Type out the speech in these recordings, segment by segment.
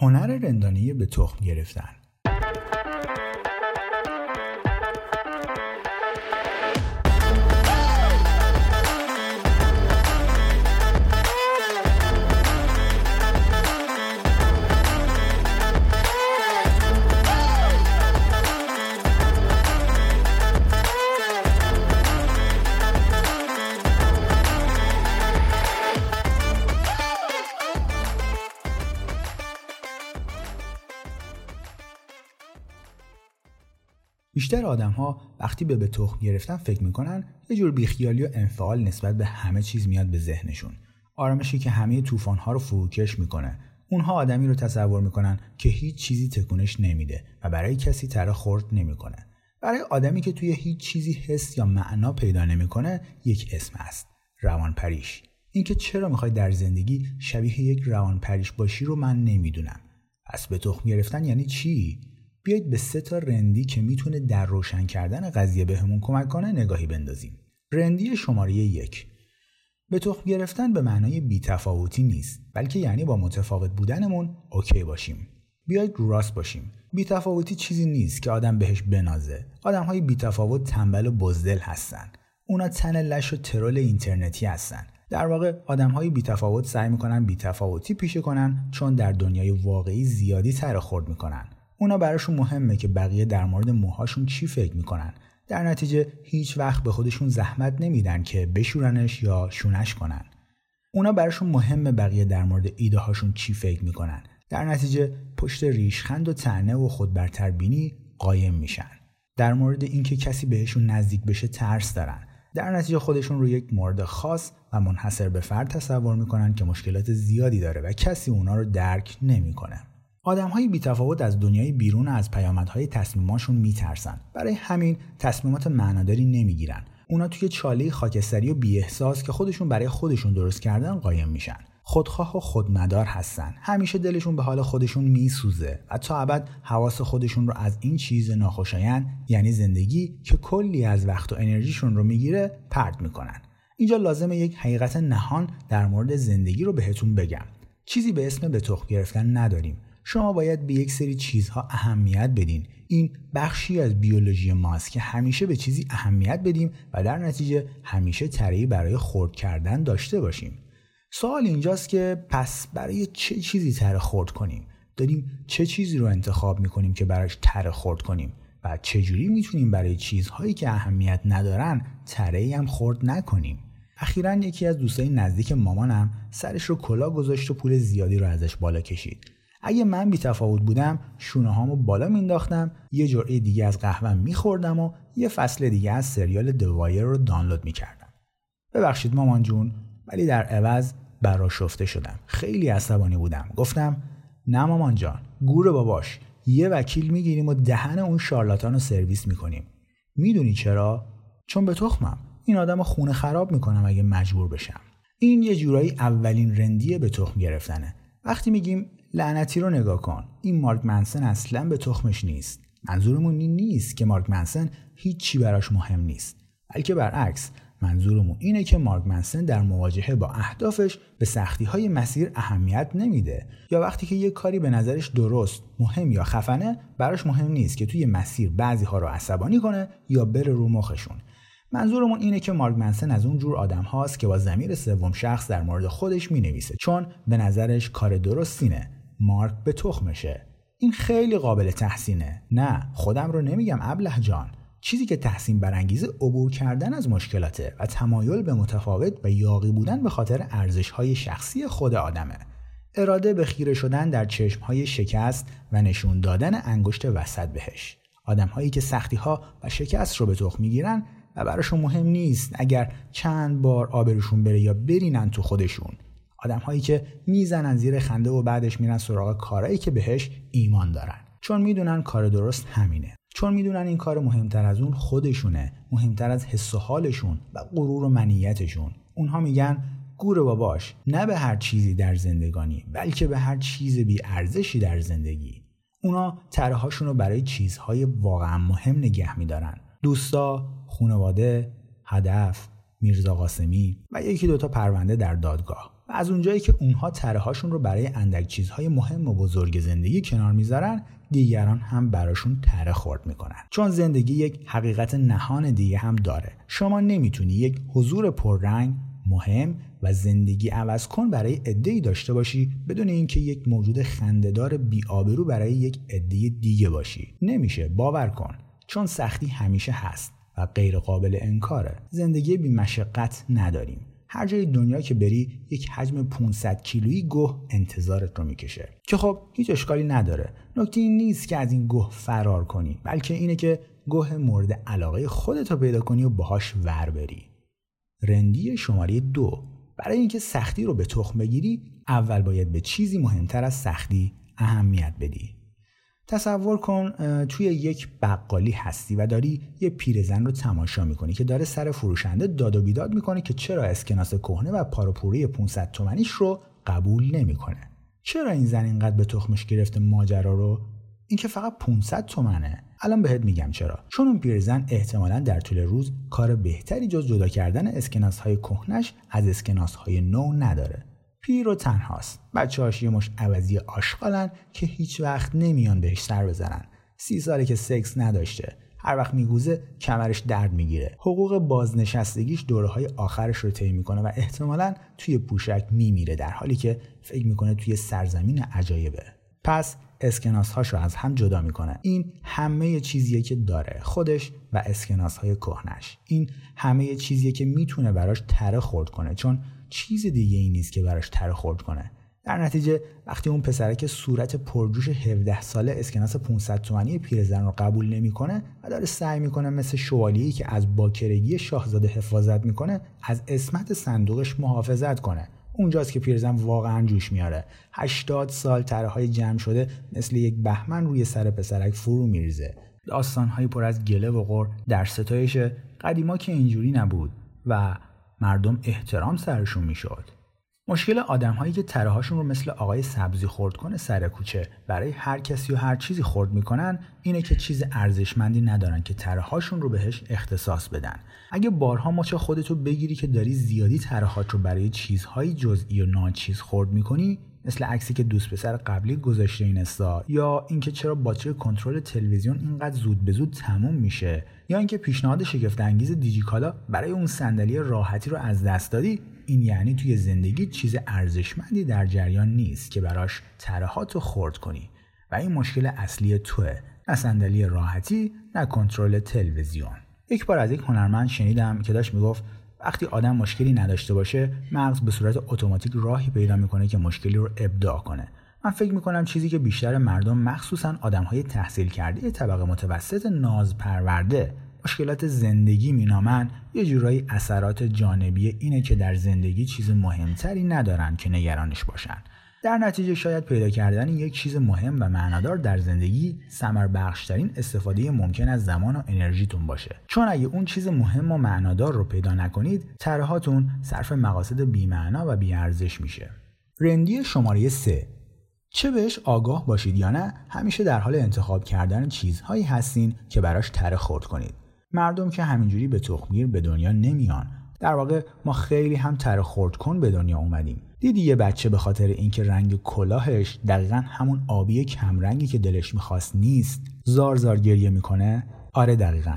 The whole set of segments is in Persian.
هنر رندانی به تخم گرفتن. بیشتر آدم ها وقتی به به تخم گرفتن فکر می‌کنن یه جور بیخیالی و انفعال نسبت به همه چیز میاد به ذهنشون. آرامشی که همه طوفان ها رو فروکش می‌کنه. اونها آدمی رو تصور می‌کنن که هیچ چیزی تکونش نمیده و برای کسی تره خورد نمی‌کنه. برای آدمی که توی هیچ چیزی حس یا معنا پیدا نمی‌کنه یک اسم است روانپریش. اینکه چرا می‌خوای در زندگی شبیه یک روانپریش باشی رو من نمی‌دونم. پس به تخم گرفتن یعنی چی؟ بیایید به سه تا رندی که می‌تونه در روشن کردن قضیه بهمون کمک کنه نگاهی بندازیم. رندی شماره یک به تخم گرفتن به معنای بیتفاوتی نیست بلکه یعنی با متفاوت بودنمون اوکی باشیم. بیایید رو راست باشیم. بیتفاوتی چیزی نیست که آدم بهش بنازه. آدم های بیتفاوت تنبل و بزدل هستن. اونا تن لش و ترول اینترنتی هستن. در واقع آدم های بیتفاوت سعی می‌کنن بیتفاوتی پیشه کنن چون در دنیای واقعی زیادی تر خورد می‌کنن. اونا براشون مهمه که بقیه در مورد موهاشون چی فکر می‌کنن. در نتیجه هیچ وقت به خودشون زحمت نمیدن که بشورنش یا شونش کنن. اونا براشون مهمه بقیه در مورد ایده هاشون چی فکر می‌کنن. در نتیجه پشت ریشخند و تنه و خودبرتربینی قایم میشن. در مورد اینکه کسی بهشون نزدیک بشه ترس دارن. در نتیجه خودشون رو یک مورد خاص و منحصر به فرد تصور می‌کنن که مشکلات زیادی داره و کسی اونا رو درک نمی‌کنه. آدم های بیتفاوت از دنیای بیرون از پیامدهای تصمیماشون میترسن. برای همین تصمیمات معناداری نمی‌گیرن. اونا توی چاله خاکستری و بیاحساس که خودشون برای خودشون درست کردن قایم میشن. خودخواه و خودمدار هستن. همیشه دلشون به حال خودشون میسوزه و تا ابد حواس خودشون رو از این چیز ناخوشایند یعنی زندگی که کلی از وقت و انرژیشون رو می‌گیره پرت می‌کنن. اینجا لازمه یک حقیقت نهان در مورد زندگی رو بهتون بگم. چیزی به اسم به تخم گرفتن نداریم. شما باید به یک سری چیزها اهمیت بدین. این بخشی از بیولوژی ماست که همیشه به چیزی اهمیت بدیم و در نتیجه همیشه ترهی برای خورد کردن داشته باشیم. سوال اینجاست که پس برای چه چیزی تره خورد کنیم؟ داریم چه چیزی رو انتخاب می‌کنیم که براش تره خورد کنیم؟ و چجوری می‌تونیم برای چیزهایی که اهمیت ندارن تره هم خورد نکنیم؟ اخیرا یکی از دوستای نزدیک مامانم سرش رو کلا گذاشت و پول زیادی رو ازش بالا کشید. اگه من بی تفاوت بودم شونه هامو بالا مینداختم یه جرعه دیگه از قهوه میخوردم و یه فصل دیگه از سریال دوایر رو دانلود می‌کردم. ببخشید مامان جون ولی در عوض براشفته شدم. خیلی عصبانی بودم. گفتم نه مامان جان گور باباش یه وکیل می‌گیریم و دهن اون شارلاتان رو سرویس می‌کنیم. می‌دونی چرا؟ چون به تخمم. این آدم خونه خراب می‌کنم اگه مجبور بشم. این یه جورایی اولین رندیه به تخم گرفتنه. وقتی میگیم لعنتی رو نگاه کن. این مارک منسن اصلا به تخمش نیست. منظورمون این نیست که مارک منسن هیچی براش مهم نیست. بلکه برعکس منظورمون اینه که مارک منسن در مواجهه با اهدافش به سختی های مسیر اهمیت نمیده. یا وقتی که یه کاری به نظرش درست مهم یا خفنه براش مهم نیست که توی مسیر بعضی ها رو عصبانی کنه یا بره رو مخشون. منظورمون اینه که مارک منسن از اون جور آدم هاست که با زمیر سوم شخص در مورد خودش می نویسه چون به نظرش کار درستینه مارک به تخمشه این خیلی قابل تحسینه. نه خودم رو نمیگم ابله جان. چیزی که تحسین برانگیزه عبور کردن از مشکلاته و تمایل به متفاوت و یاقی بودن به خاطر ارزش های شخصی خود آدمه. اراده به خیره شدن در چشم های شکست و نشون دادن انگشت وسط بهش. آدم هایی که سختی ها و شکست رو به تخم می‌گیرن و براشون مهم نیست اگر چند بار آبروشون بره یا برینن تو خودشون. آدم هایی که می‌زنن زیر خنده و بعدش میرن سراغ کارهایی که بهش ایمان دارن. چون می‌دونن کار درست همینه. چون می‌دونن این کار مهمتر از اون خودشونه مهمتر از حس و حالشون و غرور و منیتشون. اونها میگن گور باباش نه به هر چیزی در زندگانی بلکه به هر چیز بی ارزشی در زندگی. اونا طرحهاشون رو برای چیزهای واقعا مهم نگه میدارن. دوستا خونواده هدف میرزا قاسمی و یکی دوتا پرونده در دادگاه. و از اونجایی که اونها ترهاشون رو برای اندک چیزهای مهم و بزرگ زندگی کنار می‌ذارن دیگران هم براشون تره خورد می‌کنن. چون زندگی یک حقیقت نهان دیگه هم داره. شما نمی‌تونی یک حضور پررنگ مهم و زندگی عوض کن برای عده داشته باشی بدون اینکه یک موجود خندهدار بیآبرو برای یک عده دیگه باشی. نمیشه. باور کن. چون سختی همیشه هست و غیر قابل انکاره. زندگی بی مشقت نداریم. هر جای دنیا که بری یک حجم 500 کیلویی گوه انتظارت رو می‌کشه. که خب هیچ اشکالی نداره. نکته این نیست که از این گوه فرار کنی بلکه اینه که گوه مورد علاقه خودت رو پیدا کنی و باهاش ور بری. رندی شماره دو. برای اینکه سختی رو به تخم بگیری اول باید به چیزی مهمتر از سختی اهمیت بدی. تصور کن توی یک بقالی هستی و داری یه پیرزن رو تماشا می‌کنی که داره سر فروشنده داد و بیداد می‌کنه که چرا اسکناس کهنه و پاروپوری 500 تومنیش رو قبول نمی‌کنه. چرا این زن اینقدر به تخمش گرفته ماجرا رو؟ این که فقط 500 تومنه. الان بهت میگم چرا. چون اون پیرزن احتمالا در طول روز کار بهتری جز جدا کردن اسکناس های کهنش از اسکناس های نو نداره. پیر و تنهاست. بچه هاش یه مش عوضی آشغالن که هیچ وقت نمیان بهش سر بزنن. سی ساله که سکس نداشته. هر وقت میگوزه کمرش درد می‌گیره. حقوق بازنشستگیش دوره های آخرش رو طی می‌کنه و احتمالا توی پوشک میمیره در حالی که فکر می‌کنه توی سرزمین عجایبه. پس اسکناس هاش از هم جدا می‌کنه. این همه چیزیه که داره خودش و اسکناس های کهنش این همه چیزیه که می‌تونه براش تره خورد کنه چون چیز دیگه ای نیست که براش تره خورد کنه. در نتیجه وقتی اون پسرک صورت پرجوش 17 ساله اسکناس 500 تومانی پیرزن رو قبول نمی‌کنه و داره سعی می‌کنه مثل شوالیه‌ای که از باکرگی شاهزاده حفاظت می‌کنه از اسمت صندوقش محافظت کنه. اونجاست که پیرزن واقعا جوش میاره 80 سال تره های جمع شده مثل یک بهمن روی سر پسرک فرو میریزه. داستان پر از گله و غر در ستایش قدیما که اینجوری نبود و مردم احترام سرشون می‌شد. مشکل آدم هایی که تره هاشون رو مثل آقای سبزی خورد کنه سر کوچه. برای هر کسی و هر چیزی خورد می‌کنن اینه که چیز ارزشمندی ندارن که تره هاشون رو بهش اختصاص بدن. اگه بارها مچ خودتو بگیری که داری زیادی تره رو برای چیزهای جزئی و ناچیز خورد می‌کنی مثل عکسی که دوست پسر قبلی گذاشته این استا یا اینکه چرا باتری کنترل تلویزیون اینقدر زود به زود تموم میشه یا اینکه پیشنهاد شگفت انگیز دیجیکالا برای اون صندلی راحتی رو از دست دادی این یعنی توی زندگی چیز ارزشمندی در جریان نیست که براش ترهات رو خورد کنی. و این مشکل اصلی توه نه صندلی راحتی نه کنترل تلویزیون. یک بار از یک هنرمند شنیدم که داشت می‌گفت وقتی آدم مشکلی نداشته باشه مغز به صورت اتوماتیک راهی پیدا می‌کنه که مشکلی رو ابداع کنه. من فکر می‌کنم چیزی که بیشتر مردم مخصوصا آدمهای تحصیل کرده طبقه متوسط ناز پرورده مشکلات زندگی مینامن یه جورایی اثرات جانبی اینه که در زندگی چیز مهمتری ندارن که نگرانش باشن. در نتیجه شاید پیدا کردن یک چیز مهم و معنادار در زندگی سمر بخشترین استفاده ممکن از زمان و انرژیتون باشه. چون اگه اون چیز مهم و معنادار رو پیدا نکنید طرحاتون صرف مقاصد بیمعنا و بیارزش میشه. رندی شماره 3 چه بهش آگاه باشید یا نه همیشه در حال انتخاب کردن چیزهایی هستین که براش تره خورد کنید. مردم که همینجوری به تخمگیر به دنیا نمیان در واقع ما خیلی هم تره خورد کن به دنیا اومدیم. دیدی یه بچه به خاطر اینکه رنگ کلاهش دقیقا همون آبی کمرنگی که دلش می‌خواست نیست زار زار گریه می‌کنه؟ آره دقیقا.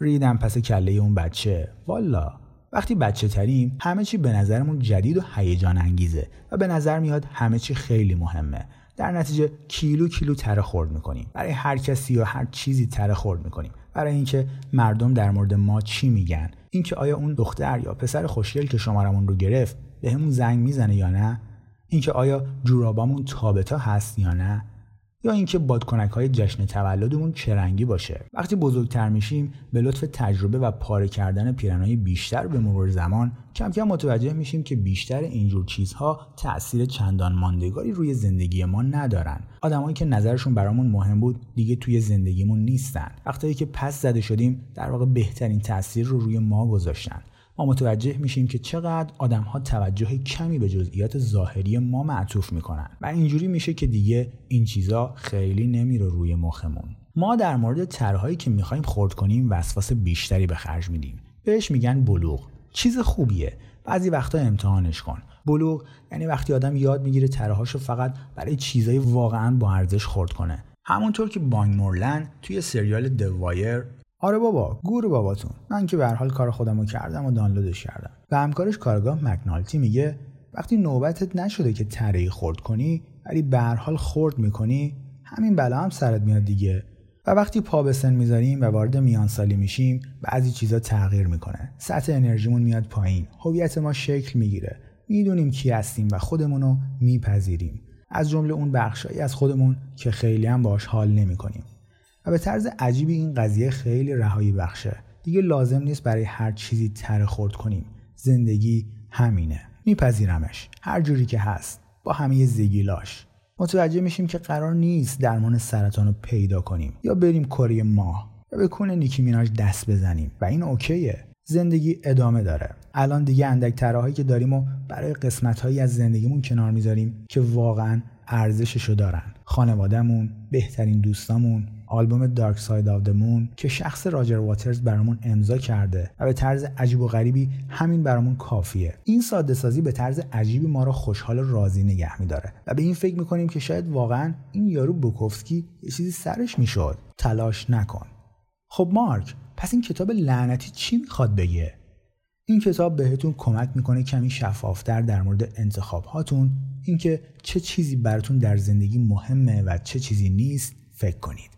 ریدم پس کله اون بچه. والا. وقتی بچه تریم همه چی به نظرمون جدید و هیجان انگیزه و به نظر میاد همه چی خیلی مهمه. در نتیجه کیلو کیلو تره خورد می‌کنیم. برای هر کسی و هر چیزی تره خورد می‌کنیم. برای اینکه مردم در مورد ما چی میگن؟ اینکه آیا اون دختر یا پسر خوشگل که شمارمون رو گرفت بهمون زنگ می‌زنه یا نه؟ اینکه آیا جورابامون تابتا هست یا نه؟ یا اینکه بادکنک های جشن تولدمون چه رنگی باشه. وقتی بزرگتر میشیم به لطف تجربه و پاره کردن پیرنهای بیشتر به مرور زمان کم کم متوجه میشیم که بیشتر اینجور چیزها تاثیر چندان ماندگاری روی زندگی ما ندارن. آدمایی که نظرشون برامون مهم بود دیگه توی زندگیمون نیستن. وقتی که پس زده شدیم در واقع بهترین تاثیر رو روی ما گذاشتن. ما متوجه میشیم که چقدر آدم ها توجه کمی به جزئیات ظاهری ما معطوف می‌کنن. و اینجوری میشه که دیگه این چیزا خیلی نمیره روی مخمون. ما در مورد طرحهایی که می‌خوایم خورد کنیم وسواس بیشتری به خرج میدیم. بهش میگن بلوغ. چیز خوبیه. بعضی وقتا امتحانش کن. بلوغ یعنی وقتی آدم یاد می‌گیره ترهاشو فقط برای چیزای واقعا با ارزش خورد کنه. همونطور که بانگ مورلن توی سریال دوایر آره بابا گور باباتون. من که به حال کار خودمو کردم و دانلودش کردم. و همکارش کارگاه مکنالتی میگه وقتی نوبتت نشده که تره خورد کنی ولی به حال خورد می‌کنی همین بلا هم سرت میاد دیگه. و وقتی پا به سن می‌ذاریم و وارد میانسالی میشیم بعضی چیزا تغییر می‌کنه. سطح انرژیمون میاد پایین. هویت ما شکل می‌گیره. می‌دونیم کی هستیم و خودمون رو میپذیریم. از جمله اون بخشایی از خودمون که خیلی هم باش حال نمی‌کنیم. و به طرز عجیبی این قضیه خیلی رهایی بخشه. دیگه لازم نیست برای هر چیزی تره خورد کنیم. زندگی همینه. میپذیرمش. هر جوری که هست. با همه زگیلاش متوجه میشیم که قرار نیست درمان سرطان رو پیدا کنیم. یا بریم کره ماه. یا به کون نیکی میناج دست بزنیم. و این اوکیه. زندگی ادامه داره. الان دیگه اندک تراهایی که داریم و برای قسمت هایی از زندگیمون کنار می‌ذاریم که واقعا ارزششو دارن. خانوادهمون بهترین دوستامون آلبوم Dark Side of Moon که شخص راجر واترز برامون امضا کرده و به طرز عجیب و غریبی همین برامون کافیه. این ساده سازی به طرز عجیبی ما را خوشحال و راضی نگه میداره و به این فکر می‌کنیم که شاید واقعا این یارو بوکوفسکی یه چیزی سرش می‌شد. تلاش نکن. خب مارک پس این کتاب لعنتی چی می‌خواد بگه؟ این کتاب بهتون کمک می‌کنه کمی شفافتر در مورد انتخاب هاتون اینکه چه چیزی براتون در زندگی مهمه و چه چیزی نیست فکر کنید.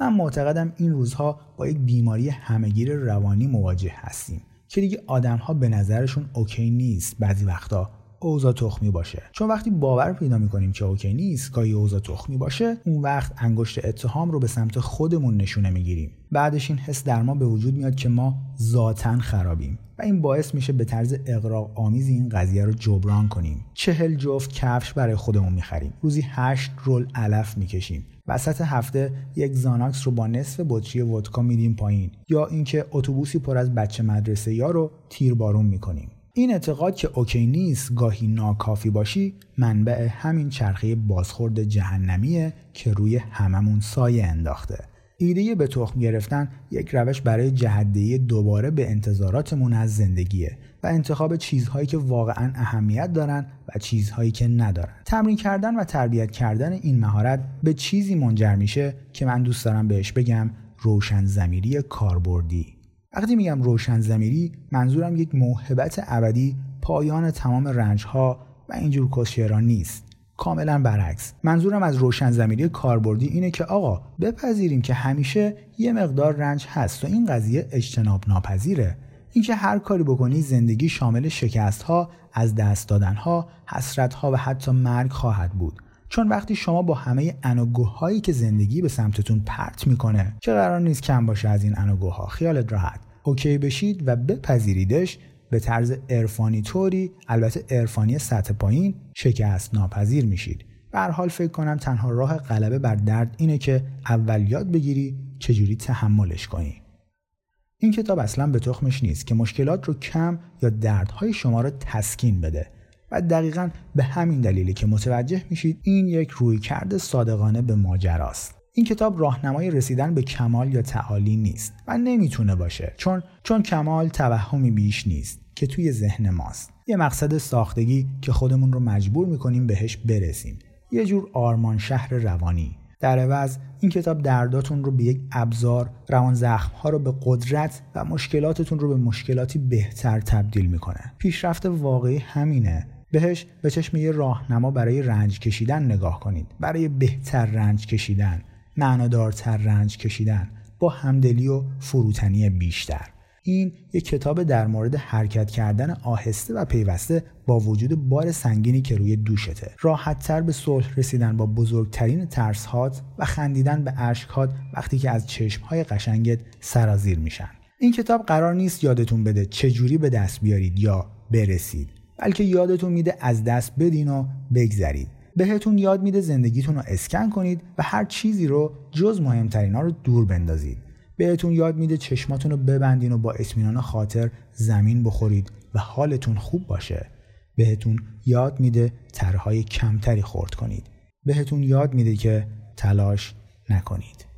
من معتقدم این روزها با یک بیماری همه‌گیر روانی مواجه هستیم که دیگه آدمها به نظرشون okay نیست. بعضی وقتا اوضاع تخمی باشه. چون وقتی باور پیدا می‌کنیم که okay نیست گاهی اوضاع تخمی باشه اون وقت انگشت اتهام رو به سمت خودمون نشونه می‌گیریم. بعدش این حس در ما به وجود میاد که ما ذاتا خرابیم. این باعث میشه به طرز اغراق آمیز این قضیه رو جبران کنیم. چهل جفت کفش برای خودمون می‌خریم. روزی هشت رول علف می‌کشیم. وسط هفته یک Xanax رو با نصف بطری ودکا میدیم پایین. یا اینکه اتوبوسی پر از بچه مدرسه‌ای‌ها رو تیربارون می‌کنیم. این اعتقاد که اوکی نیست گاهی ناکافی باشی منبع همین چرخه بازخورد جهنمیه که روی هممون سایه انداخته. ایده به تخم گرفتن یک روش برای جهدهی دوباره به انتظاراتمون از زندگیه و انتخاب چیزهایی که واقعا اهمیت دارن و چیزهایی که ندارن. تمرین کردن و تربیت کردن این مهارت به چیزی منجر میشه که من دوست دارم بهش بگم روشن زمیری کاربردی. وقتی میگم روشن زمیری منظورم یک موهبت ابدی پایان تمام رنج ها و اینجور کسشعران نیست. کاملا برعکس. منظورم از روشن زمینی کاربردی اینه که آقا بپذیریم که همیشه یه مقدار رنج هست و این قضیه اجتناب ناپذیره اینکه هر کاری بکنی زندگی شامل شکست ها از دست دادن ها حسرت ها و حتی مرگ خواهد بود. چون وقتی شما با همه انوگوهایی که زندگی به سمتتون پرت می‌کنه که قرار نیست کم باشه از این انوگوها خیالت راحت. اوکی بشید و بپذیریدش به طرز عرفانی طوری البته عرفانی سطح پایین شکست ناپذیر میشید. به حال فکر کنم تنها راه غلبه بر درد اینه که اول یاد بگیری چجوری تحملش کنی. این کتاب اصلا به تخمش نیست که مشکلات رو کم یا دردهای شما رو تسکین بده و دقیقا به همین دلیلی که متوجه میشید این یک رویکرد صادقانه به ماجراست. این کتاب راهنمای رسیدن به کمال یا تعالی نیست و نمی‌تونه باشه چون چون کمال توهمی بیش نیست که توی ذهن ماست. یه مقصد ساختگی که خودمون رو مجبور می‌کنیم بهش برسیم. یه جور آرمان شهر روانی. در عوض این کتاب درداتون رو به یک ابزار روان زخم ها رو به قدرت و مشکلاتتون رو به مشکلاتی بهتر تبدیل می‌کنه. پیشرفت واقعی همینه. بهش به چشم یه راهنما برای رنج کشیدن نگاه کنید. برای بهتر رنج کشیدن. معنادارتر رنج کشیدن با همدلی و فروتنی بیشتر. این یک کتاب در مورد حرکت کردن آهسته و پیوسته با وجود بار سنگینی که روی دوشته. راحتتر به صلح رسیدن با بزرگترین ترسهات و خندیدن به اشکهات وقتی که از چشمهای قشنگت سرازیر میشن. این کتاب قرار نیست یادتون بده چجوری به دست بیارید یا برسید بلکه یادتون میده از دست بدین و بگذرید. بهتون یاد میده زندگیتون رو اسکن کنید و هر چیزی رو جز مهمترین ها رو دور بندازید. بهتون یاد میده چشماتون رو ببندین و با اطمینان خاطر زمین بخورید و حالتون خوب باشه. بهتون یاد میده ترهای کمتری خورد کنید. بهتون یاد میده که تلاش نکنید.